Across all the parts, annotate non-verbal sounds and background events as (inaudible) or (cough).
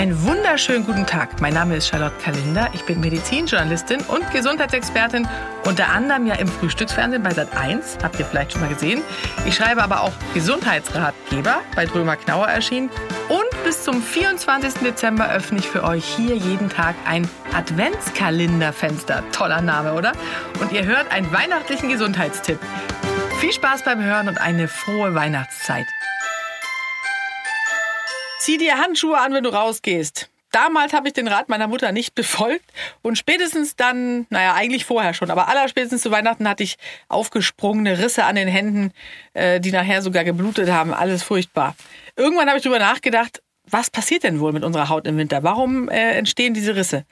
Einen wunderschönen guten Tag. Mein Name ist Charlotte Kalinder. Ich bin Medizinjournalistin und Gesundheitsexpertin, unter anderem ja im Frühstücksfernsehen bei Sat1. Habt ihr vielleicht schon mal gesehen. Ich schreibe aber auch Gesundheitsratgeber bei Drömer Knauer erschienen. Und bis zum 24. Dezember öffne ich für euch hier jeden Tag ein Adventskalenderfenster. Toller Name, oder? Und ihr hört einen weihnachtlichen Gesundheitstipp. Viel Spaß beim Hören und eine frohe Weihnachtszeit. Zieh dir Handschuhe an, wenn du rausgehst. Damals habe ich den Rat meiner Mutter nicht befolgt und spätestens dann, naja, eigentlich vorher schon, aber allerspätestens zu Weihnachten hatte ich aufgesprungene Risse an den Händen, äh, die nachher sogar geblutet haben. Alles furchtbar. Irgendwann habe ich darüber nachgedacht, was passiert denn wohl mit unserer Haut im Winter? Warum äh, entstehen diese Risse?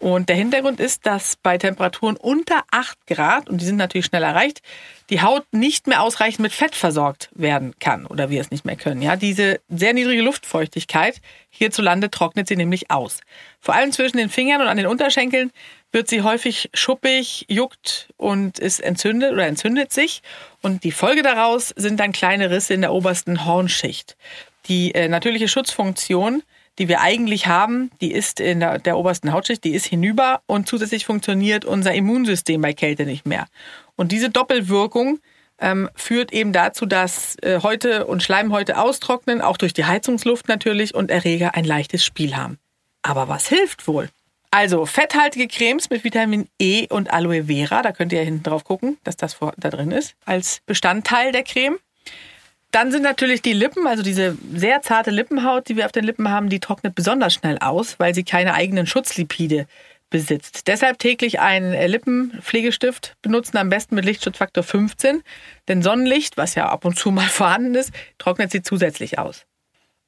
Und der Hintergrund ist, dass bei Temperaturen unter 8 Grad, und die sind natürlich schnell erreicht, die Haut nicht mehr ausreichend mit Fett versorgt werden kann oder wir es nicht mehr können. Ja, diese sehr niedrige Luftfeuchtigkeit hierzulande trocknet sie nämlich aus. Vor allem zwischen den Fingern und an den Unterschenkeln wird sie häufig schuppig, juckt und ist entzündet oder entzündet sich. Und die Folge daraus sind dann kleine Risse in der obersten Hornschicht. Die äh, natürliche Schutzfunktion die wir eigentlich haben, die ist in der, der obersten Hautschicht, die ist hinüber und zusätzlich funktioniert unser Immunsystem bei Kälte nicht mehr. Und diese Doppelwirkung ähm, führt eben dazu, dass äh, Häute und Schleimhäute austrocknen, auch durch die Heizungsluft natürlich und Erreger ein leichtes Spiel haben. Aber was hilft wohl? Also fetthaltige Cremes mit Vitamin E und Aloe Vera, da könnt ihr ja hinten drauf gucken, dass das da drin ist, als Bestandteil der Creme. Dann sind natürlich die Lippen, also diese sehr zarte Lippenhaut, die wir auf den Lippen haben, die trocknet besonders schnell aus, weil sie keine eigenen Schutzlipide besitzt. Deshalb täglich einen Lippenpflegestift benutzen, am besten mit Lichtschutzfaktor 15, denn Sonnenlicht, was ja ab und zu mal (laughs) vorhanden ist, trocknet sie zusätzlich aus.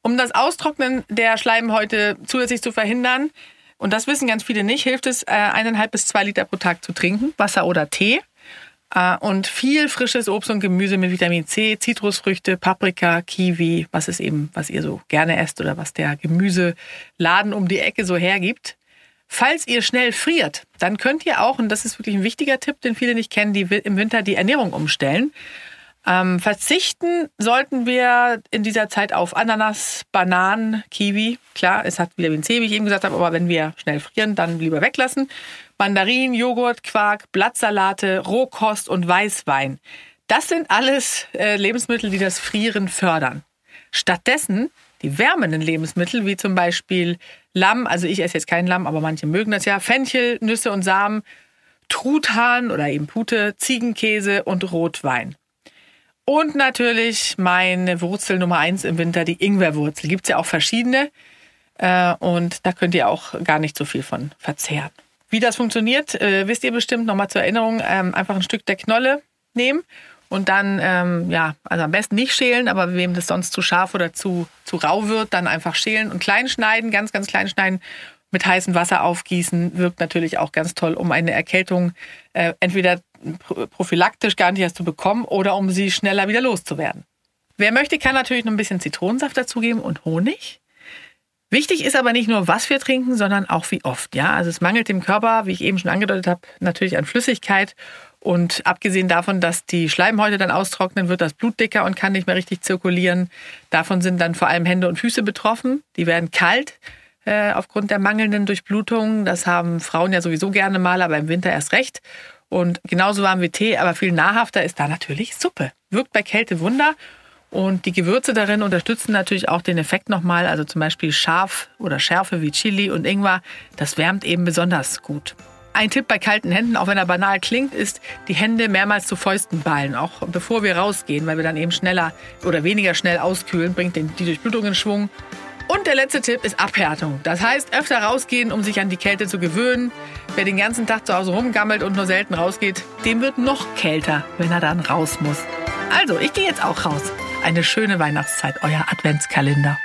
Um das Austrocknen der Schleimhäute zusätzlich zu verhindern, und das wissen ganz viele nicht, hilft es, äh, eineinhalb bis zwei Liter pro Tag zu trinken, Wasser oder Tee. Äh, und viel frisches Obst und Gemüse mit Vitamin C, Zitrusfrüchte, Paprika, Kiwi, was ist eben, was ihr so gerne esst oder was der Gemüseladen um die Ecke so hergibt. Falls ihr schnell friert, dann könnt ihr auch, und das ist wirklich ein wichtiger Tipp, den viele nicht kennen, die im Winter die Ernährung umstellen. Ähm, verzichten sollten wir in dieser Zeit auf Ananas, Bananen, Kiwi. Klar, es hat Vitamin C, wie ich eben gesagt habe, aber wenn wir schnell frieren, dann lieber weglassen. Mandarinen, Joghurt, Quark, Blattsalate, Rohkost und Weißwein. Das sind alles äh, Lebensmittel, die das Frieren fördern. Stattdessen die wärmenden Lebensmittel, wie zum Beispiel Lamm, also ich esse jetzt kein Lamm, aber manche mögen das ja, Fenchel, Nüsse und Samen, Truthahn oder eben Pute, Ziegenkäse und Rotwein. Und natürlich meine Wurzel Nummer eins im Winter, die Ingwerwurzel. Gibt es ja auch verschiedene. Äh, und da könnt ihr auch gar nicht so viel von verzehren. Wie das funktioniert, äh, wisst ihr bestimmt. Nochmal zur Erinnerung, ähm, einfach ein Stück der Knolle nehmen und dann, ähm, ja, also am besten nicht schälen, aber wem das sonst zu scharf oder zu, zu rau wird, dann einfach schälen und klein schneiden, ganz, ganz klein schneiden, mit heißem Wasser aufgießen, wirkt natürlich auch ganz toll, um eine Erkältung äh, entweder prophylaktisch gar nicht erst zu bekommen oder um sie schneller wieder loszuwerden. Wer möchte, kann natürlich noch ein bisschen Zitronensaft dazugeben und Honig. Wichtig ist aber nicht nur, was wir trinken, sondern auch wie oft. Ja, also es mangelt dem Körper, wie ich eben schon angedeutet habe, natürlich an Flüssigkeit. Und abgesehen davon, dass die Schleimhäute dann austrocknen, wird das Blut dicker und kann nicht mehr richtig zirkulieren. Davon sind dann vor allem Hände und Füße betroffen. Die werden kalt äh, aufgrund der mangelnden Durchblutung. Das haben Frauen ja sowieso gerne mal, aber im Winter erst recht. Und genauso warm wie Tee, aber viel nahrhafter ist da natürlich Suppe. Wirkt bei Kälte Wunder. Und die Gewürze darin unterstützen natürlich auch den Effekt nochmal. Also zum Beispiel scharf oder Schärfe wie Chili und Ingwer. Das wärmt eben besonders gut. Ein Tipp bei kalten Händen, auch wenn er banal klingt, ist, die Hände mehrmals zu Fäusten ballen, auch bevor wir rausgehen, weil wir dann eben schneller oder weniger schnell auskühlen, bringt die Durchblutung in Schwung. Und der letzte Tipp ist Abhärtung. Das heißt, öfter rausgehen, um sich an die Kälte zu gewöhnen. Wer den ganzen Tag zu Hause rumgammelt und nur selten rausgeht, dem wird noch kälter, wenn er dann raus muss. Also, ich gehe jetzt auch raus. Eine schöne Weihnachtszeit, euer Adventskalender.